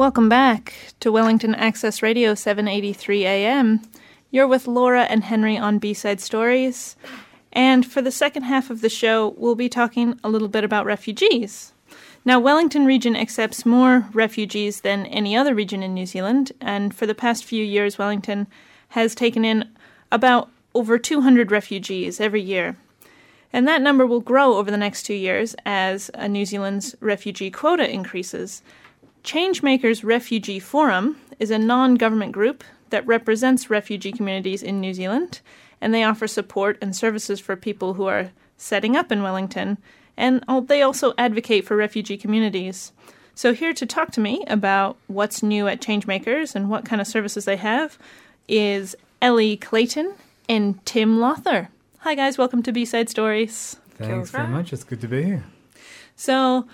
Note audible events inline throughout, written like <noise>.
Welcome back to Wellington Access Radio 783 AM. You're with Laura and Henry on B-Side Stories. And for the second half of the show, we'll be talking a little bit about refugees. Now, Wellington region accepts more refugees than any other region in New Zealand, and for the past few years, Wellington has taken in about over 200 refugees every year. And that number will grow over the next two years as New Zealand's refugee quota increases. Changemakers Refugee Forum is a non government group that represents refugee communities in New Zealand, and they offer support and services for people who are setting up in Wellington, and they also advocate for refugee communities. So, here to talk to me about what's new at Changemakers and what kind of services they have is Ellie Clayton and Tim Lothar. Hi, guys. Welcome to B Side Stories. Thanks very much. It's good to be here. So,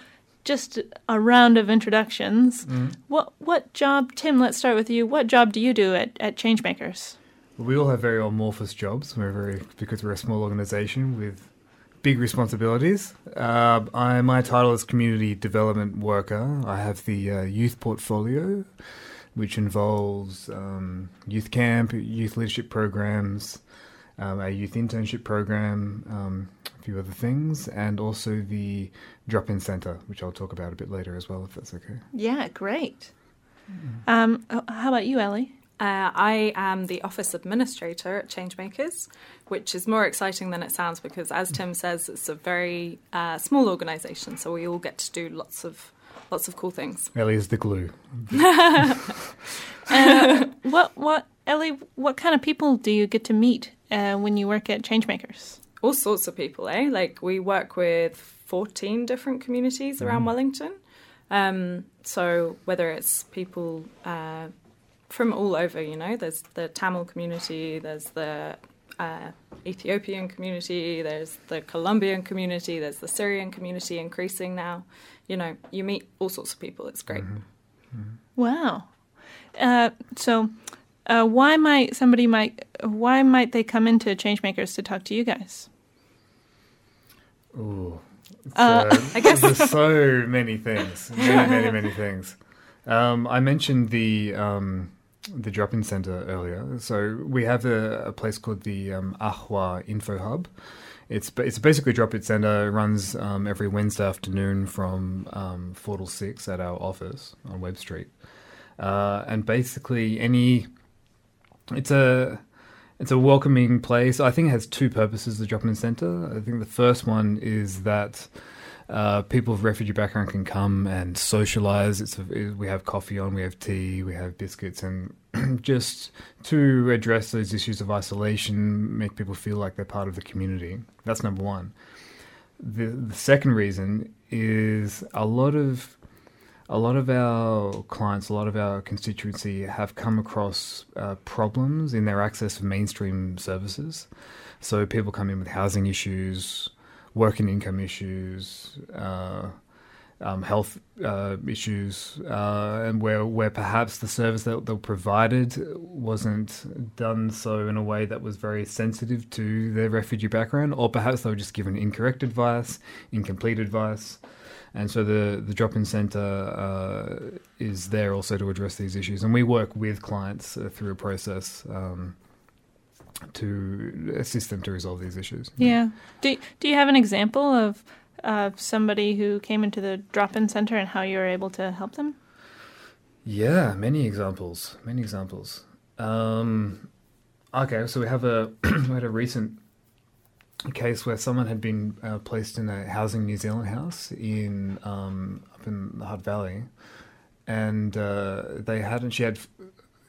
just a round of introductions. Mm. What what job, Tim? Let's start with you. What job do you do at at Changemakers? We all have very amorphous jobs. We're very because we're a small organisation with big responsibilities. Uh, I my title is community development worker. I have the uh, youth portfolio, which involves um, youth camp, youth leadership programs, um, a youth internship program, um, a few other things, and also the drop in centre, which I'll talk about a bit later as well, if that's okay. Yeah, great. Mm. Um, oh, how about you, Ellie? Uh, I am the office administrator at Changemakers, which is more exciting than it sounds because, as Tim says, it's a very uh, small organisation, so we all get to do lots of lots of cool things. Ellie is the glue. <laughs> uh, <laughs> what what Ellie? What kind of people do you get to meet uh, when you work at Changemakers? All sorts of people, eh? Like we work with 14 different communities around mm. Wellington. Um, so whether it's people uh, from all over, you know, there's the Tamil community, there's the uh, Ethiopian community, there's the Colombian community, there's the Syrian community increasing now. You know, you meet all sorts of people. It's great. Mm-hmm. Mm-hmm. Wow. Uh, so uh, why might somebody might why might they come into Changemakers to talk to you guys? Ooh, uh, <laughs> I guess there's so many things, many, many, many things. <laughs> Um, I mentioned the um, the drop-in center earlier. So we have a, a place called the um, Ahwa Info Hub. It's it's basically a drop-in center. It runs um, every Wednesday afternoon from um, four till six at our office on Webb Street, uh, and basically any it's a it's a welcoming place. I think it has two purposes. The drop-in center. I think the first one is that uh, people of refugee background can come and socialize. It's a, we have coffee on, we have tea, we have biscuits, and <clears throat> just to address those issues of isolation, make people feel like they're part of the community. That's number one. The, the second reason is a lot of a lot of our clients, a lot of our constituency have come across uh, problems in their access of mainstream services. So people come in with housing issues, work and income issues, uh, um, health uh, issues, uh, and where where perhaps the service that they provided wasn't done so in a way that was very sensitive to their refugee background, or perhaps they were just given incorrect advice, incomplete advice. And so the, the drop in centre uh, is there also to address these issues. And we work with clients uh, through a process um, to assist them to resolve these issues. Yeah. Do, do you have an example of uh, somebody who came into the drop in centre and how you were able to help them? Yeah, many examples. Many examples. Um, okay, so we have a <clears throat> we had a recent case where someone had been uh, placed in a housing New Zealand house in um, up in the Hutt Valley, and uh, they hadn't. She had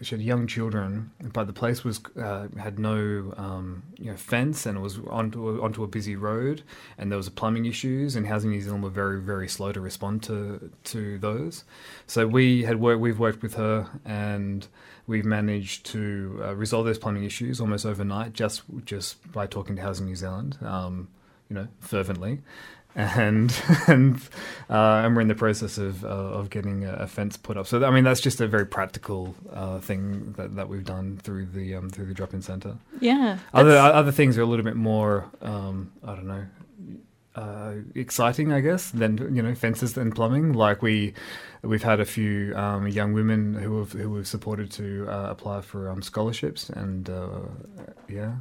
she had young children, but the place was uh, had no um, you know fence and it was onto onto a busy road, and there was plumbing issues. And Housing New Zealand were very very slow to respond to to those. So we had worked. We've worked with her, and we've managed to uh, resolve those plumbing issues almost overnight, just just by talking to Housing New Zealand, um, you know, fervently and <laughs> and uh, and we're in the process of uh, of getting a, fence put up. So I mean that's just a very practical uh, thing that, that we've done through the um, through the drop in center. Yeah. Other other things are a little bit more um, I don't know uh, exciting, I guess, than you know fences and plumbing. Like we, we've had a few um, young women who have who have supported to uh, apply for um, scholarships, and uh, yeah,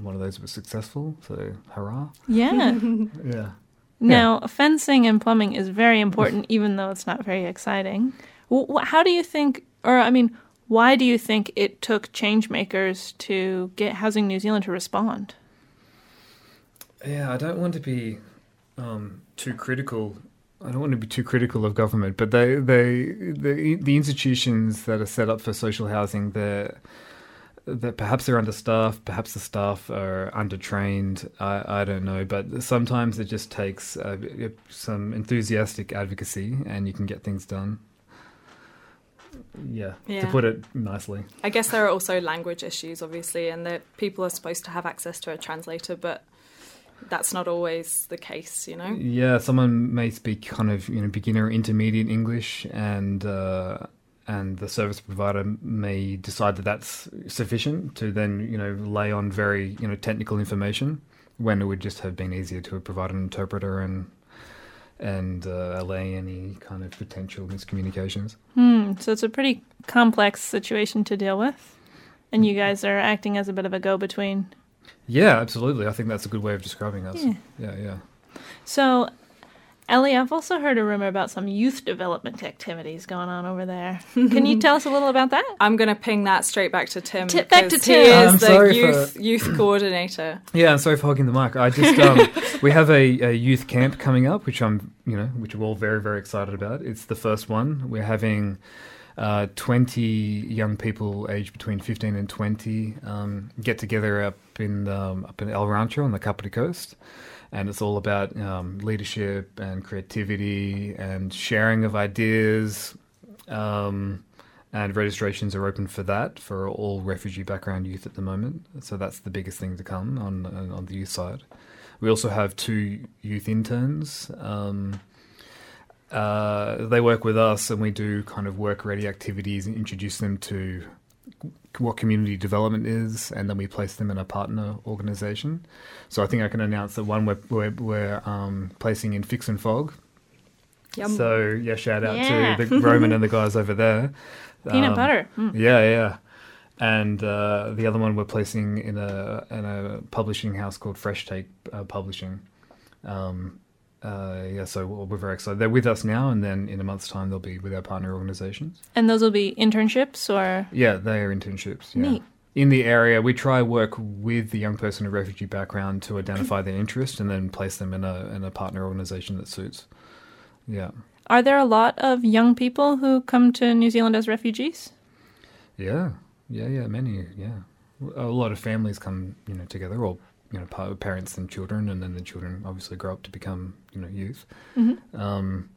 one of those was successful. So hurrah! Yeah, <laughs> yeah. Now, fencing and plumbing is very important, <laughs> even though it's not very exciting. How do you think, or I mean, why do you think it took changemakers to get Housing New Zealand to respond? Yeah, I don't want to be um, too critical. I don't want to be too critical of government, but they, they, the, the institutions that are set up for social housing, they're that perhaps they're understaffed, perhaps the staff are undertrained. I, I don't know, but sometimes it just takes uh, some enthusiastic advocacy, and you can get things done. Yeah, yeah, to put it nicely. I guess there are also language issues, obviously, and that people are supposed to have access to a translator, but that's not always the case, you know. Yeah, someone may speak kind of you know beginner, intermediate English, and uh, and the service provider may decide that that's sufficient to then you know lay on very you know technical information when it would just have been easier to provide an interpreter and and uh, allay any kind of potential miscommunications. Hmm. So it's a pretty complex situation to deal with, and you guys are acting as a bit of a go-between. Yeah, absolutely. I think that's a good way of describing us. Yeah, yeah. yeah. So Ellie, I've also heard a rumor about some youth development activities going on over there. Can you tell us a little about that? I'm going to ping that straight back to Tim. T- back to Tim. He is the youth, for... youth coordinator. Yeah, I'm sorry for hogging the mic. I just um, <laughs> we have a, a, youth camp coming up, which I'm you know which we're all very very excited about. It's the first one. We're having. Uh, 20 young people aged between 15 and 20 um, get together up in um, up in El Rancho on the Kapiti Coast and it's all about um, leadership and creativity and sharing of ideas. Um, and registrations are open for that for all refugee background youth at the moment. So that's the biggest thing to come on on the youth side. We also have two youth interns. Um, uh, they work with us, and we do kind of work ready activities and introduce them to what community development is, and then we place them in a partner organization. So I think I can announce that one we're, we're, we're um, placing in Fix and Fogg. Yum. So yeah, shout out yeah. to the Roman and the guys over there. Peanut um, butter. Mm. Yeah, yeah. And uh, the other one we're placing in a in a publishing house called Fresh Take uh, Publishing. Um, uh, yeah, so we're very excited. They're with us now, and then in a month's time, they'll be with our partner organizations. And those will be internships, or yeah, they are internships. Yeah. Neat. In the area, we try work with the young person of refugee background to identify their interest, and then place them in a in a partner organization that suits. Yeah. Are there a lot of young people who come to New Zealand as refugees? Yeah, yeah, yeah, many. Yeah, a lot of families come, you know, together, or you know parents and children, and then the children obviously grow up to become you know youth. Mm-hmm. Um,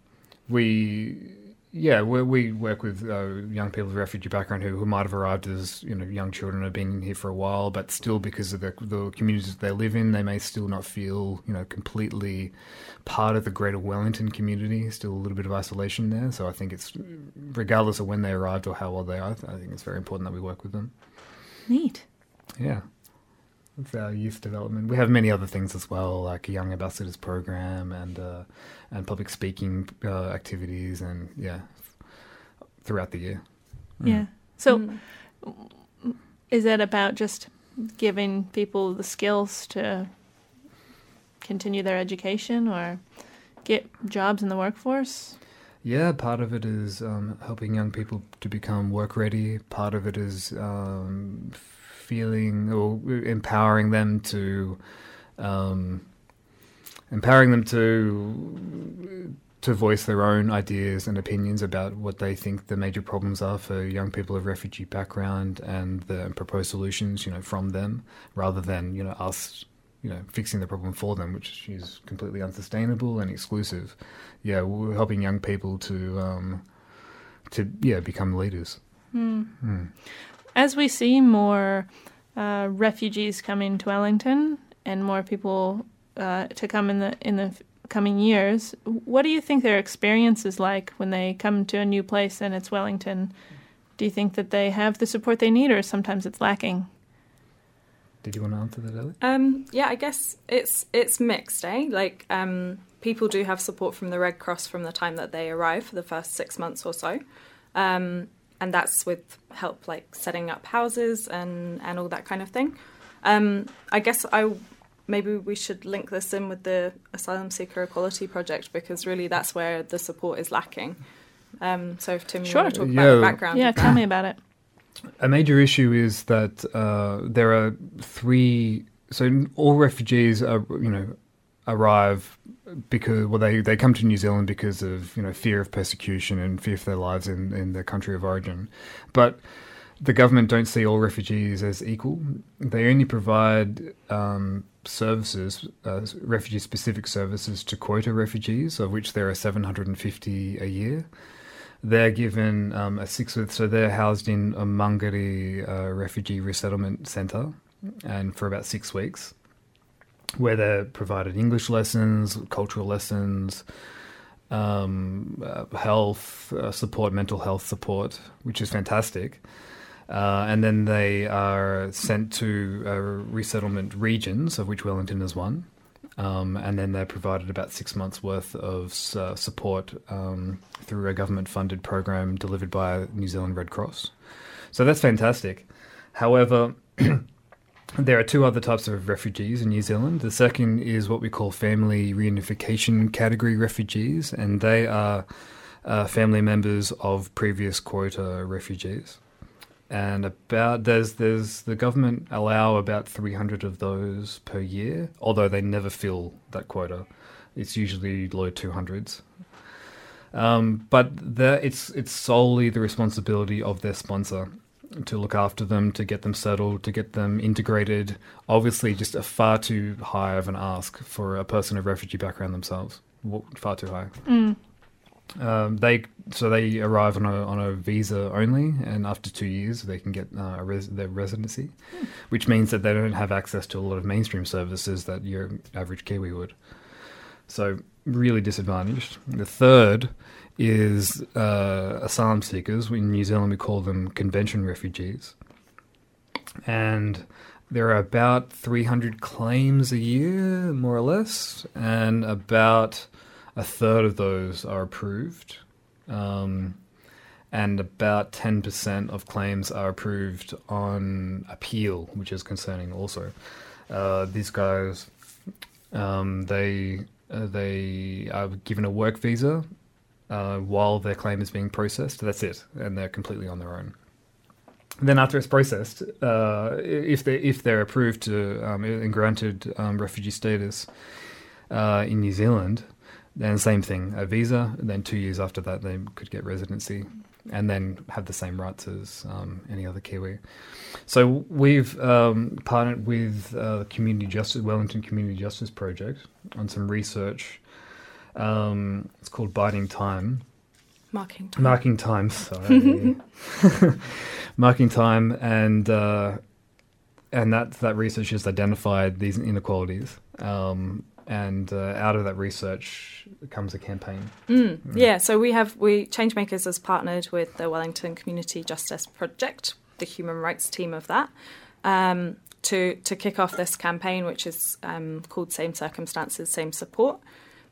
we yeah we, we work with uh, young people with refugee background who, who might have arrived as you know young children have been here for a while, but still because of the, the communities they live in, they may still not feel you know completely part of the greater Wellington community. Still a little bit of isolation there. So I think it's regardless of when they arrived or how old they are, I think it's very important that we work with them. Neat. Yeah our youth development. We have many other things as well, like a young ambassadors program and uh, and public speaking uh, activities, and yeah, throughout the year. Mm. Yeah. So, mm. is that about just giving people the skills to continue their education or get jobs in the workforce? Yeah, part of it is um, helping young people to become work ready. Part of it is um, feeling or empowering them to um, empowering them to to voice their own ideas and opinions about what they think the major problems are for young people of refugee background and the proposed solutions, you know, from them, rather than you know us, you know, fixing the problem for them, which is completely unsustainable and exclusive. Yeah, we're helping young people to um, to yeah become leaders. Mm. Mm as we see more uh, refugees coming to Wellington and more people uh, to come in the in the coming years, what do you think their experience is like when they come to a new place and it's Wellington? Do you think that they have the support they need, or sometimes it's lacking? Did you want to answer that, Ellie? Um, yeah, I guess it's it's mixed, eh? Like um, people do have support from the Red Cross from the time that they arrive for the first six months or so, um, and that's with help like setting up houses and and all that kind of thing. Um, I guess I maybe we should link this in with the asylum seeker equality project because really that's where the support is lacking. Um, so if Tim, you want to talk Yeah. about the background, Yeah, tell me about it. A major issue is that uh, there are three. So all refugees are, you know, arrive because well they, they come to New Zealand because of you know fear of persecution and fear for their lives in, in their country of origin, but the government don't see all refugees as equal. They only provide um, services, uh, refugee specific services to quota refugees, of which there are 750 a year. They're given um, a six so they're housed in a Mangere uh, refugee resettlement centre, and for about six weeks, where they're provided English lessons, cultural lessons, um, uh, health uh, support, mental health support, which is fantastic. Uh, and then they are sent to uh, resettlement regions, of which Wellington is one. Um, and then they're provided about six months' worth of uh, support um, through a government funded program delivered by New Zealand Red Cross. So that's fantastic. However, <clears throat> there are two other types of refugees in New Zealand. The second is what we call family reunification category refugees, and they are uh, family members of previous quota refugees. And about there's there's the government allow about 300 of those per year although they never fill that quota. It's usually low 200s um, but the, it's it's solely the responsibility of their sponsor to look after them to get them settled to get them integrated obviously just a far too high of an ask for a person of refugee background themselves far too high Mm. um, they so they arrive on a on a visa only, and after two years they can get uh, a res- their residency, which means that they don't have access to a lot of mainstream services that your average Kiwi would. So really disadvantaged. The third is uh, asylum seekers. In New Zealand, we call them convention refugees, and there are about 300 claims a year, more or less, and about a third of those are approved, um, and about 10% of claims are approved on appeal, which is concerning also. Uh, these guys, um, they uh, they are given a work visa uh, while their claim is being processed. That's it, and they're completely on their own. Then after it's processed, uh, if they if they're approved to um, and granted um, refugee status uh, in New Zealand, then same thing, a visa. And then two years after that, they could get residency, and then have the same rights as um, any other Kiwi. So we've um, partnered with uh, Community Justice Wellington Community Justice Project on some research. Um, it's called Biding Time, marking time. marking time. <laughs> Sorry, <laughs> marking time, and uh, and that that research has identified these inequalities. Um, and uh, out of that research comes a campaign. Mm, yeah, so we have we Changemakers has partnered with the Wellington Community Justice Project, the human rights team of that, um, to to kick off this campaign, which is um, called Same Circumstances, Same Support,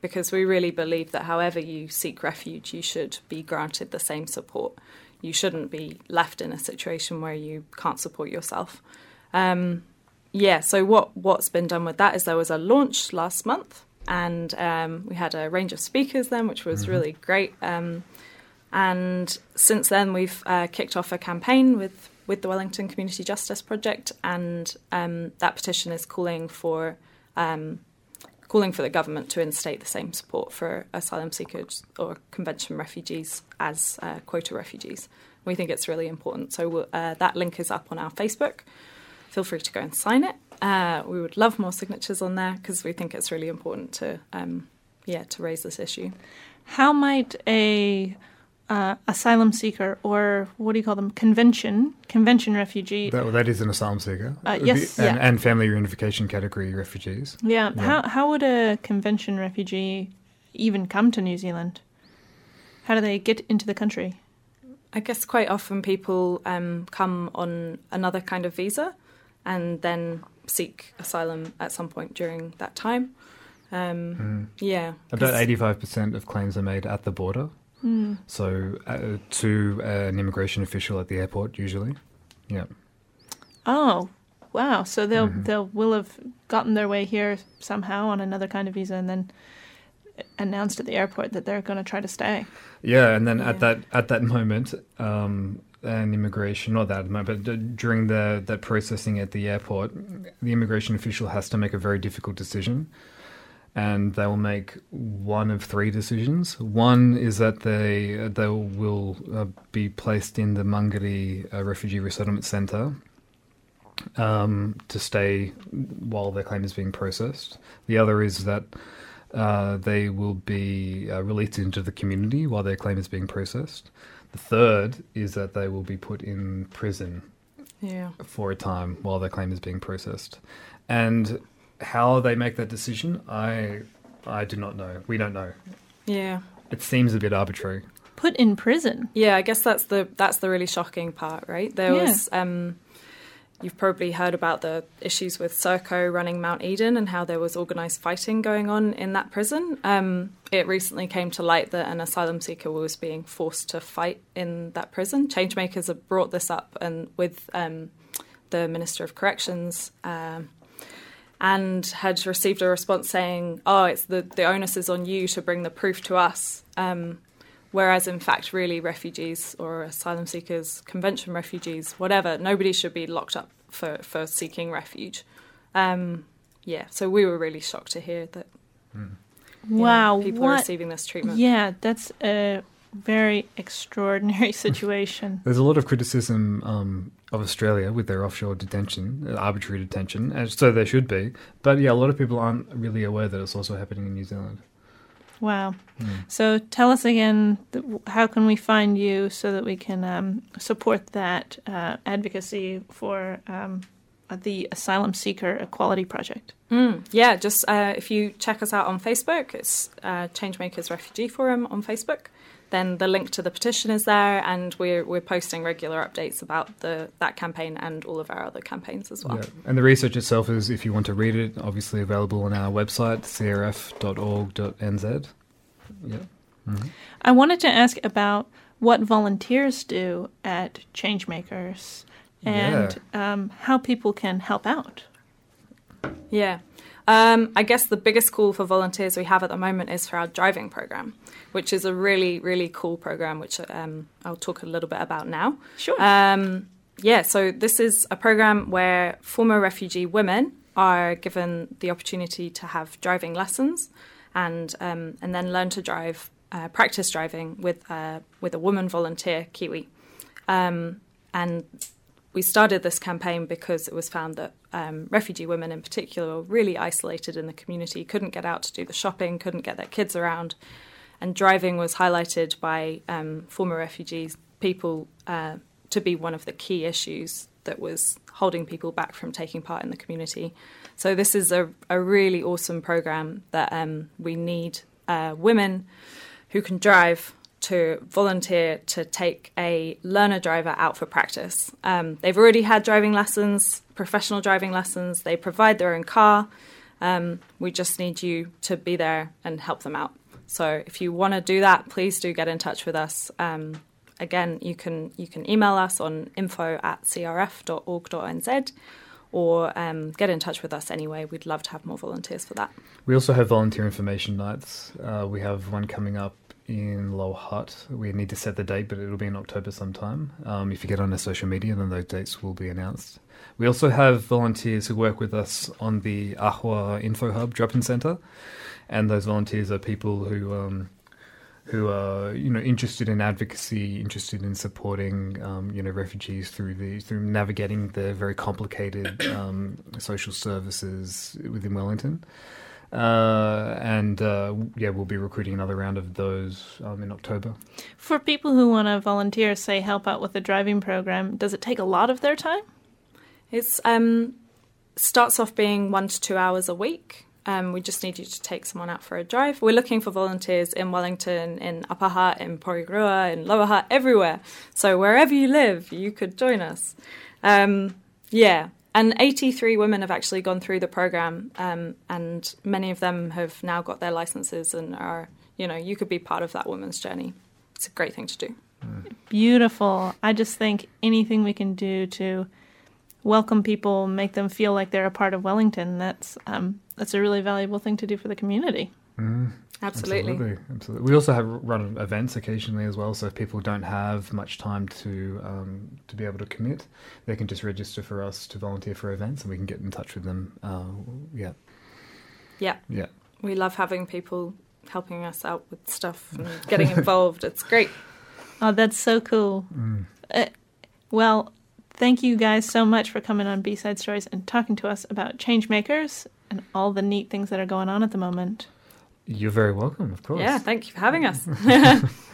because we really believe that however you seek refuge, you should be granted the same support. You shouldn't be left in a situation where you can't support yourself. Um, yeah, so what what's been done with that is there was a launch last month, and um, we had a range of speakers then, which was really great. Um, and since then, we've uh, kicked off a campaign with with the Wellington Community Justice Project, and um, that petition is calling for um, calling for the government to instate the same support for asylum seekers or convention refugees as uh, quota refugees. We think it's really important. So we'll- uh, that link is up on our Facebook. Feel free to go and sign it. Uh, we would love more signatures on there because we think it's really important to, um, yeah, to raise this issue. How might a uh, asylum seeker or what do you call them? Convention convention refugee. That, that is an asylum seeker. Uh, yes, The- and, yeah. and family reunification category refugees. yeah, Yeah. How how would a convention refugee even come to New Zealand? How do they get into the country? I guess quite often people um, come on another kind of visa and then seek asylum at some point during that time. Um, Mm. Yeah, About eighty-five percent of claims are made at the border. Mm. So uh, to an immigration official at the airport, usually. Yeah. Oh, wow! So they'll Mhm. they'll will have gotten their way here somehow on another kind of visa, and then announced at the airport that they're going to try to stay. Yeah, and then at that at that moment, um, an immigration not that moment, but during the that processing at the airport, the immigration official has to make a very difficult decision, and they will make one of three decisions. One is that they they will uh, be placed in the Mangere uh, refugee resettlement center. Um, to stay while their claim is being processed. The other is that uh, they will be uh, released into the community while their claim is being processed. The third is that they will be put in prison yeah, for a time while their claim is being processed. And how they make that decision, I I do not know. We don't know. yeah. It seems a bit arbitrary. Put in prison. Yeah, I guess that's the that's the really shocking part, right? There Yeah. was um you've probably heard about the issues with Serco running Mount Eden and how there was organized fighting going on in that prison. Um it recently came to light that an asylum seeker was being forced to fight in that prison. Changemakers have brought this up and with um the Minister of Corrections um and had received a response saying, "Oh, it's the the onus is on you to bring the proof to us." Um, whereas, in fact, really, refugees or asylum seekers, convention refugees, whatever, nobody should be locked up for for seeking refuge. Um, yeah, so we were really shocked to hear that. you know, Wow, people are receiving this treatment. Yeah, that's a very extraordinary <laughs> situation. There's a lot of criticism um, of Australia with their offshore detention, uh, arbitrary detention, and so there should be. But yeah, a lot of people aren't really aware that it's also happening in New Zealand. Wow. Hmm. So tell us again, how can we find you so that we can um, support that uh, advocacy for um, the Asylum Seeker Equality Project? Mm, yeah, just uh, if you check us out on Facebook, it's uh, Changemakers Refugee Forum on Facebook. Then the link to the petition is there, and we're we're posting regular updates about the that campaign and all of our other campaigns as well. Yeah. And the research itself is, if you want to read it, obviously available on our website, crf.org.nz. Yeah. Mhm. I wanted to ask about what volunteers do at Changemakers and um, how people can help out. Yeah. Um, I guess the biggest call for volunteers we have at the moment is for our driving program, which is a really, really cool program, which um, I'll talk a little bit about now. Sure. Um, yeah, so this is a program where former refugee women are given the opportunity to have driving lessons and um, and then learn to drive, uh, practice driving with uh, with a woman volunteer, Kiwi. Um, and we started this campaign because it was found that um, refugee women in particular were really isolated in the community, couldn't get out to do the shopping, couldn't get their kids around. And driving was highlighted by um, former refugees, people, uh, to be one of the key issues that was holding people back from taking part in the community. So, this is a, a really awesome program that um, we need uh, women who can drive to volunteer to take a learner driver out for practice. Um, they've already had driving lessons, professional driving lessons, they provide their own car. Um, we just need you to be there and help them out. So if you want to do that, please do get in touch with us. Um, again, you can you can email us on info at crf.org.nz or um, get in touch with us anyway. We'd love to have more volunteers for that. We also have volunteer information nights. Uh, we have one coming up in Lower Hutt. We need to set the date, but it'll be in October sometime. Um, if you get on our social media, then those dates will be announced. We also have volunteers who work with us on the Ahua Info Hub drop-in centre, and those volunteers are people who um, who are you know interested in advocacy, interested in supporting um, you know refugees through the through navigating the very complicated um, social services within Wellington. Uh, and uh, yeah, we'll be recruiting another round of those um, in October. For people who want to volunteer, say help out with the driving program, does it take a lot of their time? It's um, starts off being one to two hours a week. Um, we just need you to take someone out for a drive. We're looking for volunteers in Wellington, in Upper Hutt, in Porirua, in Lower Hutt, everywhere. So wherever you live, you could join us. Um, yeah, and 83 women have actually gone through the program, um, and many of them have now got their licenses and are, you know, you could be part of that woman's journey. It's a great thing to do. Beautiful. I just think anything we can do to welcome people, make them feel like they're a part of Wellington, that's um, that's a really valuable thing to do for the community. Mm. Absolutely. absolutely. Absolutely. We also have run events occasionally as well. So if people don't have much time to um, to be able to commit, they can just register for us to volunteer for events, and we can get in touch with them. Uh, yeah. Yeah. Yeah. We love having people helping us out with stuff and getting <laughs> involved. It's great. Oh, that's so cool. Mm. Uh, well, thank you guys so much for coming on B Side Stories and talking to us about change makers and all the neat things that are going on at the moment. You're very welcome, of course. Yeah, thank you for having us. <laughs>